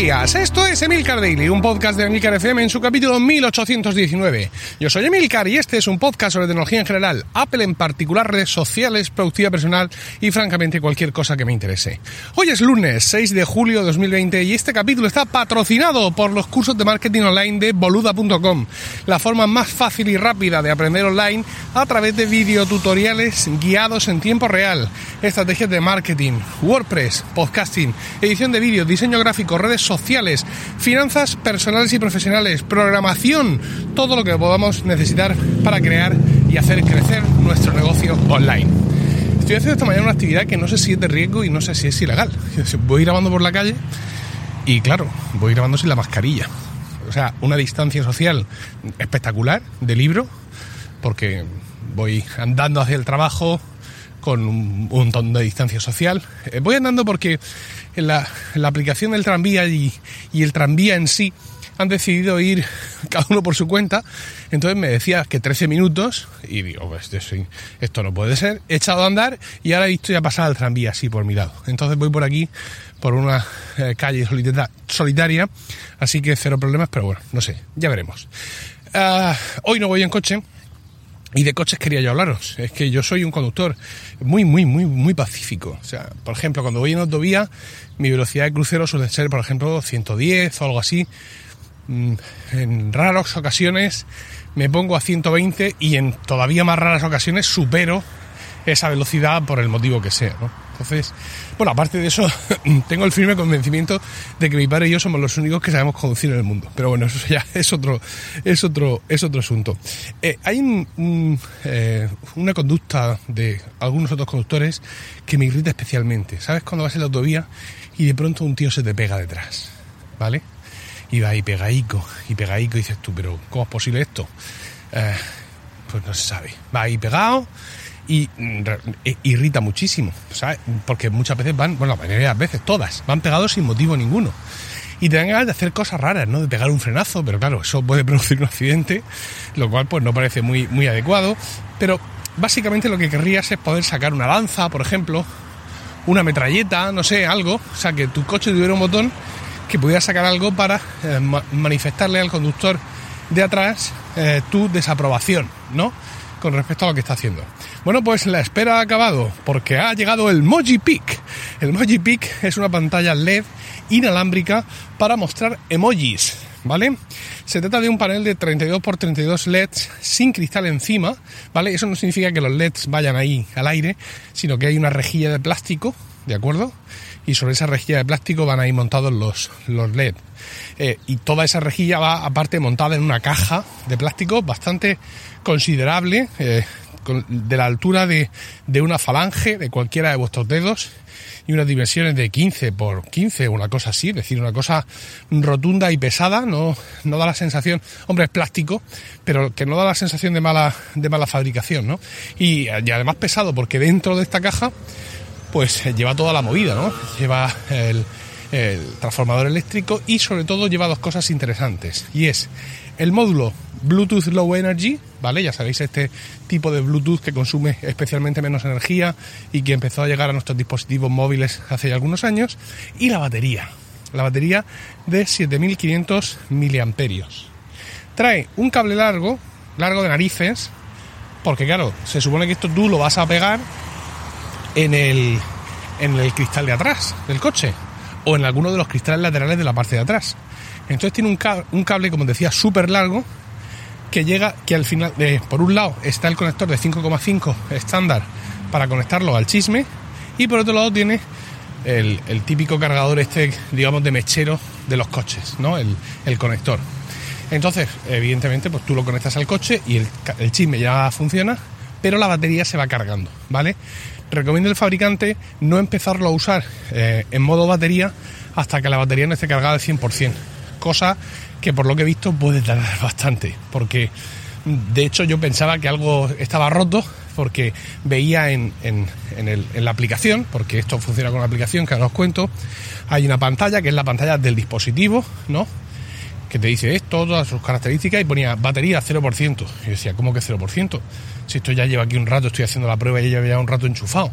días, esto es Emilcar Daily, un podcast de Emilcar FM en su capítulo 1819. Yo soy Emilcar y este es un podcast sobre tecnología en general, Apple en particular, redes sociales, productividad personal y francamente cualquier cosa que me interese. Hoy es lunes 6 de julio de 2020 y este capítulo está patrocinado por los cursos de marketing online de boluda.com, la forma más fácil y rápida de aprender online a través de videotutoriales guiados en tiempo real, estrategias de marketing, WordPress, podcasting, edición de vídeos, diseño gráfico, redes sociales, finanzas personales y profesionales, programación, todo lo que podamos necesitar para crear y hacer crecer nuestro negocio online. Estoy haciendo esta mañana una actividad que no sé si es de riesgo y no sé si es ilegal. Voy grabando por la calle y claro, voy grabando sin la mascarilla. O sea, una distancia social espectacular de libro, porque voy andando hacia el trabajo con un montón de distancia social. Eh, voy andando porque en la, aplicación del tranvía y, el tranvía en sí han decidido ir cada uno por su cuenta. Entonces me decía que 13 minutos y digo, pues esto no puede ser. He echado a andar y ahora he visto ya pasar el tranvía así por mi lado. Entonces voy por aquí, por una eh, calle solitaria, así que cero problemas, pero bueno, no sé, ya veremos. Ah, hoy no voy en coche y de coches quería yo hablaros. Es que yo soy un conductor muy, muy, muy, muy pacífico. O sea, por ejemplo, cuando voy en autovía, mi velocidad de crucero suele ser, por ejemplo, 110 o algo así. Mm, en raras ocasiones me pongo a 120 y en todavía más raras ocasiones supero esa velocidad por el motivo que sea. Entonces, bueno, aparte de eso, tengo el firme convencimiento de que mi padre y yo somos los únicos que sabemos conducir en el mundo. Pero bueno, eso ya es otro, es otro, es otro asunto. Eh, hay eh, una conducta de algunos otros conductores que me irrita especialmente. ¿Sabes cuando vas en la autovía y de pronto un tío se te pega detrás? ¿Vale? Y va ahí pegaico y pegaico y dices tú, pero ¿cómo es posible esto? Eh, pues no se sabe. Va ahí pegado y mm, e, irrita muchísimo, ¿sabes? Porque muchas veces van, bueno, la mayoría de las veces, todas, van pegados sin motivo ninguno. Y te dan ganas de hacer cosas raras, ¿no? De pegar un frenazo, pero claro, eso puede producir un accidente, lo cual pues no parece muy, muy adecuado. Pero básicamente lo que querrías es poder sacar una lanza, por ejemplo, una metralleta, no sé, algo. O sea, que tu coche tuviera un botón que pudiera sacar algo para eh, manifestarle al conductor de atrás eh, tu desaprobación, ¿no? Con respecto a lo que está haciendo. Bueno, pues la espera ha acabado porque ha llegado el Moji Peak. El Moji Peak es una pantalla LED inalámbrica para mostrar emojis, ¿vale? Se trata de un panel de 32 x 32 LEDs sin cristal encima, ¿vale? Eso no significa que los LEDs vayan ahí al aire, sino que hay una rejilla de plástico, ¿de acuerdo? Y sobre esa rejilla de plástico van ahí montados los, los LED. Eh, y toda esa rejilla va aparte montada en una caja de plástico bastante considerable, eh, de la altura de, de, una falange de cualquiera de vuestros dedos y unas dimensiones de 15 por 15 una cosa así, es decir, una cosa rotunda y pesada, no, no da la sensación, hombre, es plástico, pero que no da la sensación de mala, de mala fabricación, ¿no? Y, y además pesado, porque dentro de esta caja, pues lleva toda la movida, ¿no? Lleva el, el transformador eléctrico y sobre todo lleva dos cosas interesantes, y es el módulo Bluetooth Low Energy, ¿vale? Ya sabéis, este tipo de Bluetooth que consume especialmente menos energía y que empezó a llegar a nuestros dispositivos móviles hace ya algunos años. Y la batería, la batería de 7500 miliamperios. Trae un cable largo, largo de narices, porque claro, se supone que esto tú lo vas a pegar en el, en el cristal de atrás del coche o en alguno de los cristales laterales de la parte de atrás. Entonces tiene un, cable, como decía, súper largo que llega, que al final, por un lado está el conector de 5,5 estándar para conectarlo al chisme y por otro lado tiene el, típico cargador este, digamos, de mechero de los coches, ¿no? El, conector. Entonces, evidentemente, pues tú lo conectas al coche y el, chisme ya funciona, pero la batería se va cargando, ¿vale? Recomiendo el fabricante no empezarlo a usar eh, en modo batería hasta que la batería no esté cargada al 100% cosa que por lo que he visto puede tardar bastante, porque de hecho yo pensaba que algo estaba roto porque veía en, en, la aplicación, porque esto funciona con la aplicación que ahora os cuento, hay una pantalla que es la pantalla del dispositivo, ¿no? Que te dice esto, todas sus características y ponía batería 0%. Y decía, ¿cómo que 0%? Si esto ya lleva aquí un rato, estoy haciendo la prueba y ya lleva un rato enchufado.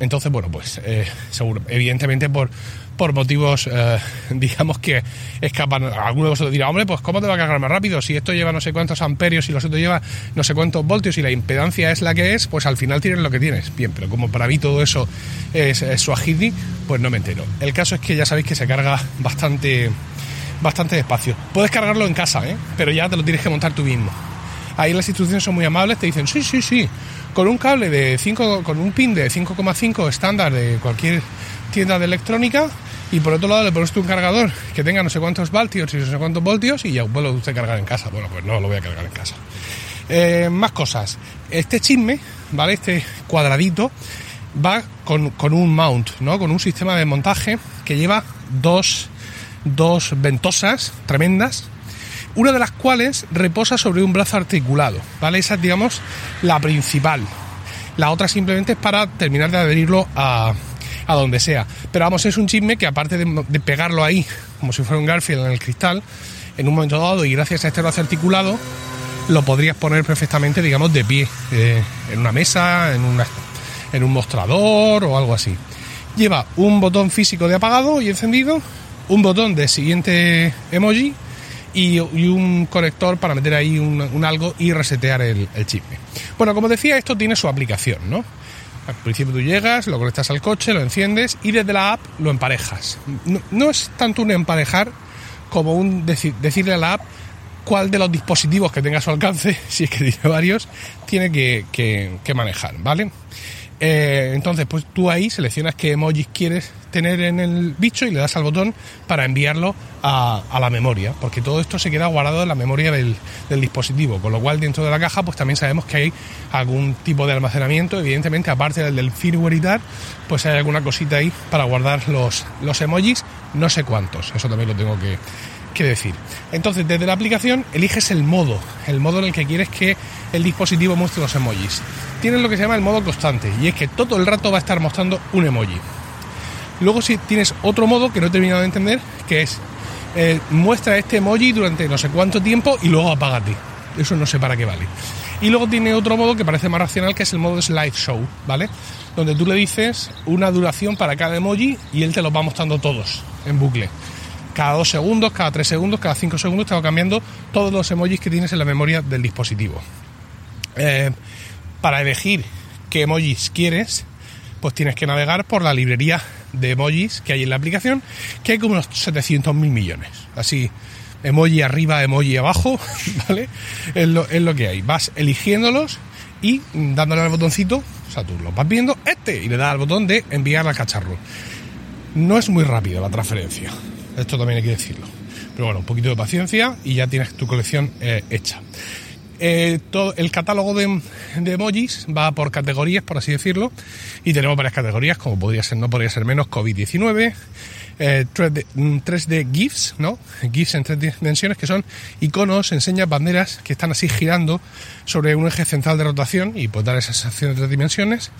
Entonces, bueno, pues eh, seguro, evidentemente por, por motivos, eh, digamos que escapan. Algunos de vosotros dirá, hombre, pues ¿cómo te va a cargar más rápido? Si esto lleva no sé cuántos amperios y los otros lleva no sé cuántos voltios y la impedancia es la que es, pues al final tienes lo que tienes. Bien, pero como para mí todo eso es, es Swahili, pues no me entero. El caso es que ya sabéis que se carga bastante, bastante despacio. Puedes cargarlo en casa, ¿eh? pero ya te lo tienes que montar tú mismo. Ahí las instrucciones son muy amables, te dicen, sí, sí, sí, con un cable de 5, con un pin de 5,5 estándar de cualquier tienda de electrónica y por otro lado le pones tú un cargador que tenga no sé cuántos voltios y no sé cuántos voltios y ya puede usted cargar en casa. Bueno, pues no lo voy a cargar en casa. Eh, más cosas. Este chisme, ¿vale? Este cuadradito va con, con, un mount, ¿no? Con un sistema de montaje que lleva dos, dos ventosas tremendas una de las cuales reposa sobre un brazo articulado, ¿vale? Esa es, digamos, la principal. La otra simplemente es para terminar de adherirlo a, a donde sea. Pero vamos, es un chisme que aparte de, pegarlo ahí, como si fuera un Garfield en el cristal, en un momento dado, y gracias a este brazo articulado, lo podrías poner perfectamente, digamos, de pie, eh, en una mesa, en, una, en un mostrador o algo así. Lleva un botón físico de apagado y encendido, un botón de siguiente emoji, y, un conector para meter ahí un, algo y resetear el, chip. Bueno, como decía, esto tiene su aplicación, ¿no? Al principio tú llegas, lo conectas al coche, lo enciendes y desde la app lo emparejas. No, es tanto un emparejar como un decirle a la app cuál de los dispositivos que tenga a su alcance, si es que tiene varios, tiene que, que manejar, ¿vale? Eh, entonces, pues tú ahí seleccionas qué emojis quieres tener en el bicho y le das al botón para enviarlo a, la memoria, porque todo esto se queda guardado en la memoria del, dispositivo, con lo cual dentro de la caja pues también sabemos que hay algún tipo de almacenamiento, evidentemente aparte del del firmware y tal, pues hay alguna cosita ahí para guardar los, los emojis, no sé cuántos, eso también lo tengo que, que decir. Entonces, desde la aplicación eliges el modo, el modo en el que quieres que el dispositivo muestre los emojis. Tienes lo que se llama el modo constante, y es que todo el rato va a estar mostrando un emoji. Luego si tienes otro modo que no he terminado de entender, que es eh, muestra este emoji durante no sé cuánto tiempo y luego apágate. Eso no sé para qué vale. Y luego tiene otro modo que parece más racional, que es el modo slideshow, ¿vale? Donde tú le dices una duración para cada emoji y él te los va mostrando todos en bucle cada dos segundos, cada tres segundos, cada cinco segundos te va cambiando todos los emojis que tienes en la memoria del dispositivo. Eh, para elegir qué emojis quieres, pues tienes que navegar por la librería de emojis que hay en la aplicación, que hay como unos 700 mil millones. Así, emoji arriba, emoji abajo, ¿vale? Es lo, que hay. Vas eligiéndolos y dándole al botoncito, o sea, tú lo vas viendo, este, y le das al botón de enviar al cacharro. No es muy rápido la transferencia, esto también hay que decirlo. Pero bueno, un poquito de paciencia y ya tienes tu colección eh, hecha. Eh, todo el catálogo de, emojis va por categorías, por así decirlo, y tenemos varias categorías, como podría ser, no podría ser menos, COVID-19, 3D, eh, mm, GIFs, ¿no? GIFs en tres dimensiones, que son iconos, enseñas, banderas que están así girando sobre un eje central de rotación y puede dar esa sensación de tres dimensiones.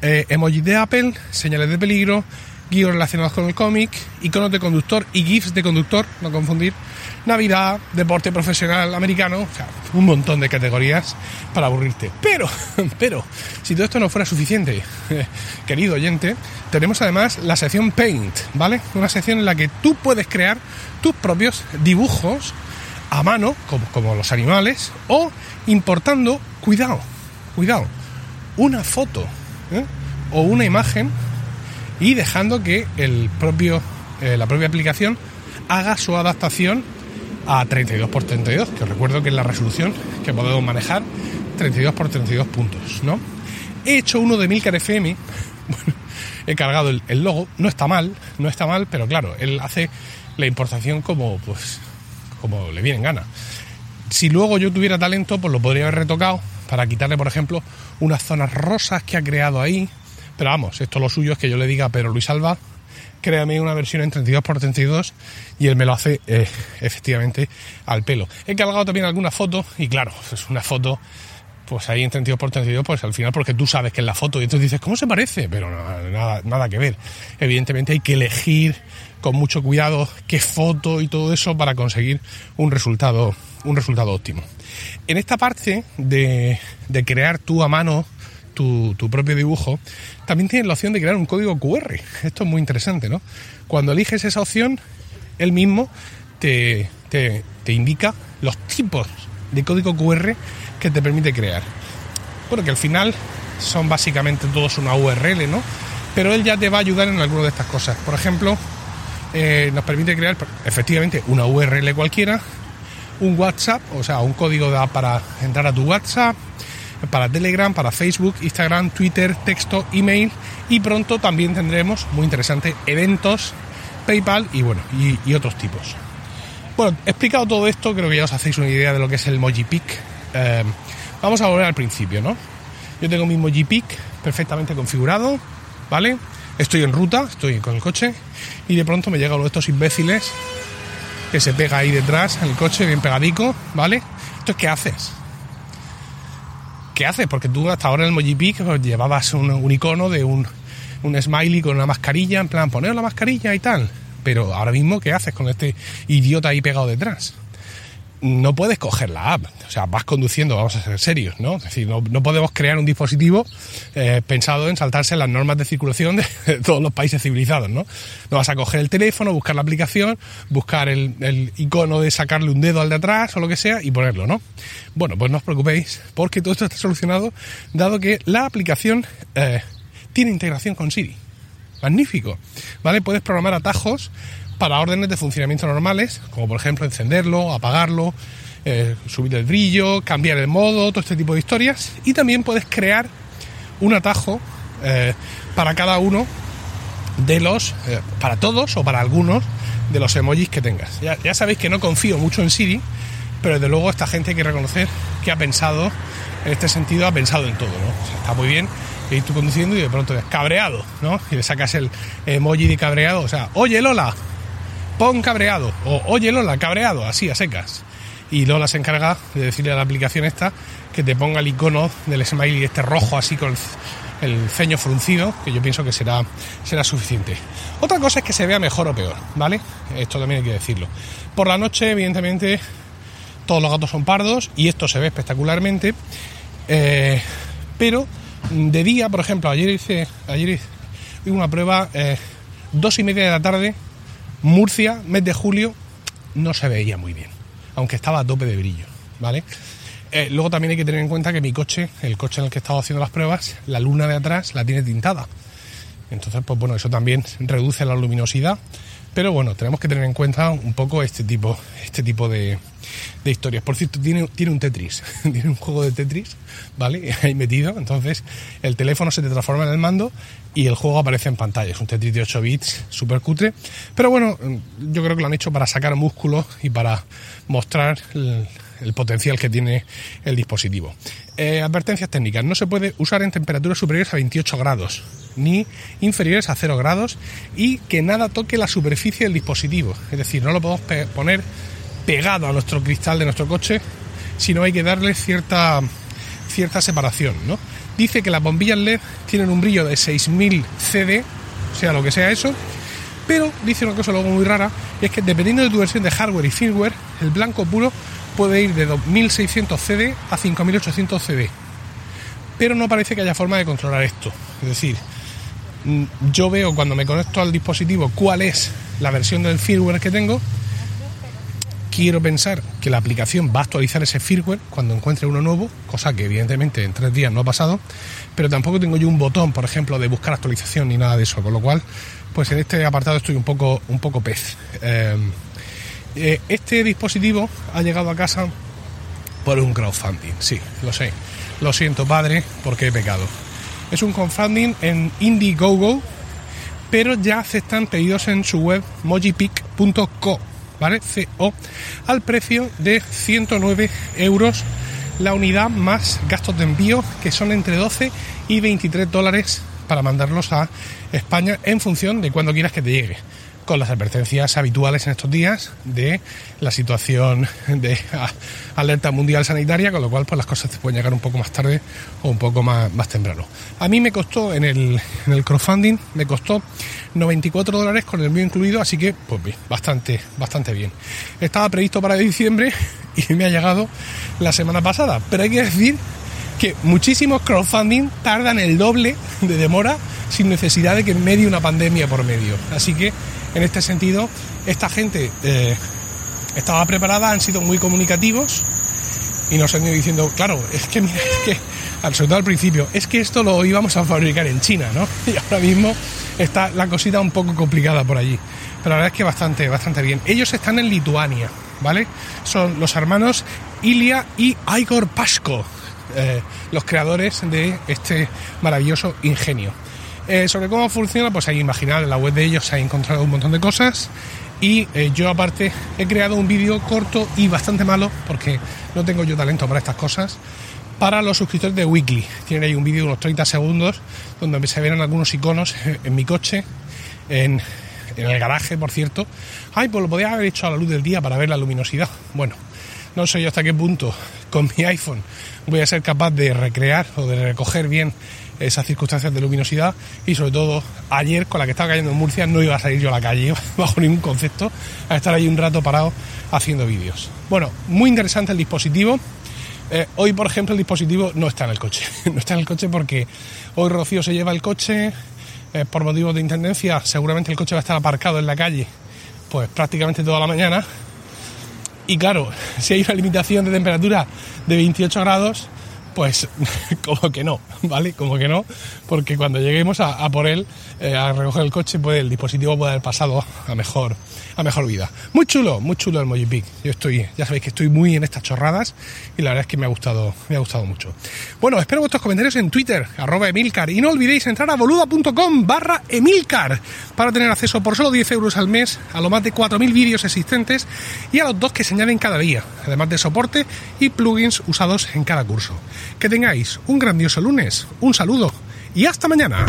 emojis de Apple, señales de peligro, guíos relacionados con el cómic, iconos de conductor y GIFs de conductor, no confundir, Navidad, deporte profesional americano, o sea, un montón de categorías para aburrirte. Pero, pero, si todo esto no fuera suficiente, querido oyente, tenemos además la sección Paint, ¿vale? Una sección en la que tú puedes crear tus propios dibujos a mano, como, como los animales, o importando, cuidado, cuidado, una foto ¿eh? o una imagen y dejando que el propio, eh, la propia aplicación haga su adaptación a 32x32, que os recuerdo que es la resolución que podemos manejar 32x32 puntos, ¿no? He hecho uno de Milcar FM, he cargado el, el, logo, no está mal, no está mal, pero claro, él hace la importación como, pues, como le viene en gana. Si luego yo tuviera talento, pues lo podría haber retocado para quitarle, por ejemplo, unas zonas rosas que ha creado ahí, pero vamos, esto lo suyo es que yo le diga a Pedro Luis Alba, créame una versión en 32x32 y él me lo hace eh, efectivamente al pelo. He cargado también alguna foto y claro, es una foto pues ahí en 32x32, pues al final porque tú sabes que es la foto y entonces dices, ¿cómo se parece? Pero nada, nada que ver. Evidentemente hay que elegir con mucho cuidado qué foto y todo eso para conseguir un resultado, un resultado óptimo. En esta parte de, de crear tú a mano tu, propio dibujo, también tienes la opción de crear un código QR. Esto es muy interesante, ¿no? Cuando eliges esa opción, él mismo te, te, te indica los tipos de código QR que te permite crear. Bueno, que al final son básicamente todos una URL, ¿no? Pero él ya te va a ayudar en alguna de estas cosas. Por ejemplo, eh, nos permite crear efectivamente una URL cualquiera, un WhatsApp, o sea, un código para entrar a tu WhatsApp, para Telegram, para Facebook, Instagram, Twitter, texto, email y pronto también tendremos, muy interesante, eventos, PayPal y bueno, y, otros tipos. Bueno, explicado todo esto, creo que ya os hacéis una idea de lo que es el Mojipic. Eh, vamos a volver al principio, ¿no? Yo tengo mi Mojipic perfectamente configurado, ¿vale? Estoy en ruta, estoy con el coche y de pronto me llega uno de estos imbéciles que se pega ahí detrás en el coche, bien pegadico, ¿vale? Entonces, ¿qué haces? ¿Qué haces? Porque tú hasta ahora en el Mojipic pues, llevabas un, icono de un, un smiley con una mascarilla, en plan, poner la mascarilla y tal. Pero ahora mismo, ¿qué haces con este idiota ahí pegado detrás? No puedes coger la app. O sea, vas conduciendo, vamos a ser serios, ¿no? Es decir, no, podemos crear un dispositivo eh, pensado en saltarse las normas de circulación de, todos los países civilizados, ¿no? No vas a coger el teléfono, buscar la aplicación, buscar el, icono de sacarle un dedo al de atrás o lo que sea y ponerlo, ¿no? Bueno, pues no os preocupéis porque todo esto está solucionado dado que la aplicación eh, tiene integración con Siri. Magnífico, ¿vale? Puedes programar atajos para órdenes de funcionamiento normales, como por ejemplo encenderlo, apagarlo, eh, subir el brillo, cambiar el modo, todo este tipo de historias. Y también puedes crear un atajo eh, para cada uno de los, eh, para todos o para algunos de los emojis que tengas. Ya, sabéis que no confío mucho en Siri, pero desde luego esta gente hay que reconocer que ha pensado, en este sentido, ha pensado en todo, ¿no? está muy bien ir tú conduciendo y de pronto es cabreado, ¿no? Y le sacas el emoji de cabreado, o sea, oye Lola, pon cabreado o oye Lola, cabreado, así a secas. Y Lola se encarga de decirle a la aplicación esta que te ponga el icono del smiley este rojo así con el, ceño fruncido, que yo pienso que será, será suficiente. Otra cosa es que se vea mejor o peor, ¿vale? Esto también hay que decirlo. Por la noche, evidentemente, todos los gatos son pardos y esto se ve espectacularmente. Eh, pero de día, por ejemplo, ayer hice, ayer hice una prueba, eh, dos y media de la tarde, Murcia, mes de julio, no se veía muy bien, aunque estaba a tope de brillo, ¿vale? Eh, luego también hay que tener en cuenta que mi coche, el coche en el que he estado haciendo las pruebas, la luna de atrás la tiene tintada. Entonces, pues bueno, eso también reduce la luminosidad. Pero bueno, tenemos que tener en cuenta un poco este tipo, este tipo de, historias. Por cierto, tiene, tiene un Tetris, tiene un juego de Tetris, ¿vale? Ahí metido. Entonces, el teléfono se te transforma en el mando y el juego aparece en pantalla. Es un Tetris de 8 bits, súper cutre. Pero bueno, yo creo que lo han hecho para sacar músculos y para mostrar el, potencial que tiene el dispositivo. Eh, advertencias técnicas. No se puede usar en temperaturas superiores a 28 grados ni inferiores a 0 grados y que nada toque la superficie del dispositivo. Es decir, no lo podemos poner pegado a nuestro cristal de nuestro coche, sino hay que darle cierta, cierta separación. ¿no? Dice que las bombillas LED tienen un brillo de 6000 CD, sea lo que sea eso, pero dice una cosa luego muy rara, y es que dependiendo de tu versión de hardware y firmware, el blanco puro puede ir de 2600 CD a 5800 CD. Pero no parece que haya forma de controlar esto. Es decir, yo veo cuando me conecto al dispositivo cuál es la versión del firmware que tengo quiero pensar que la aplicación va a actualizar ese firmware cuando encuentre uno nuevo, cosa que evidentemente en tres días no ha pasado, pero tampoco tengo yo un botón, por ejemplo, de buscar actualización ni nada de eso, con lo cual, pues en este apartado estoy un poco, un poco pez. Em, eh, este dispositivo ha llegado a casa por un crowdfunding, sí, lo sé. Lo siento, padre, porque he pecado. Es un crowdfunding en Indiegogo, pero ya aceptan pedidos en su web mojipic.co ¿vale? CO, al precio de 109 euros la unidad más gastos de envío que son entre 12 y 23 dólares para mandarlos a España en función de cuando quieras que te llegue con las advertencias habituales en estos días de la situación de alerta mundial sanitaria, con lo cual pues las cosas te pueden llegar un poco más tarde o un poco más, más temprano. A mí me costó en el, en el crowdfunding, me costó 94 dólares con el envío incluido, así que pues bien, bastante, bastante bien. Estaba previsto para diciembre y me ha llegado la semana pasada, pero hay que decir que muchísimos crowdfunding tardan el doble de demora sin necesidad de que en medio una pandemia por medio. Así que en este sentido, esta gente eh, estaba preparada, han sido muy comunicativos y nos han ido diciendo, claro, es que mira, es que, sobre todo al principio, es que esto lo íbamos a fabricar en China, ¿no? Y ahora mismo está la cosita un poco complicada por allí. Pero la verdad es que bastante, bastante bien. Ellos están en Lituania, ¿vale? Son los hermanos Ilia y Igor Pasco, eh, los creadores de este maravilloso ingenio. Eh, sobre cómo funciona, pues ahí imaginar en la web de ellos se ha encontrado un montón de cosas y eh, yo aparte he creado un vídeo corto y bastante malo porque no tengo yo talento para estas cosas para los suscriptores de Weekly. Tienen ahí un vídeo de unos 30 segundos donde se ven algunos iconos en mi coche, en, en el garaje, por cierto. Ay, pues lo podía haber hecho a la luz del día para ver la luminosidad. Bueno, no sé yo hasta qué punto con mi iPhone voy a ser capaz de recrear o de recoger bien esas circunstancias de luminosidad y sobre todo ayer con la que estaba cayendo en Murcia no iba a salir yo a la calle bajo ningún concepto a estar ahí un rato parado haciendo vídeos. Bueno, muy interesante el dispositivo. Eh, hoy, por ejemplo, el dispositivo no está en el coche. no está en el coche porque hoy Rocío se lleva el coche eh, por motivos de intendencia. Seguramente el coche va a estar aparcado en la calle pues prácticamente toda la mañana. Y claro, si hay una limitación de temperatura de 28 grados, pues como que no, ¿vale? Como que no, porque cuando lleguemos a, por él, eh, a recoger el coche, pues el dispositivo puede haber pasado a mejor, a mejor vida. Muy chulo, muy chulo el Mojipig. Yo estoy, ya sabéis que estoy muy en estas chorradas y la verdad es que me ha gustado, me ha gustado mucho. Bueno, espero vuestros comentarios en Twitter, arroba Emilcar, y no olvidéis entrar a boluda.com barra Emilcar para tener acceso por solo 10 euros al mes a lo más de 4.000 vídeos existentes y a los dos que se añaden cada día, además de soporte y plugins usados en cada curso. Que tengáis un grandioso lunes, un saludo y hasta mañana.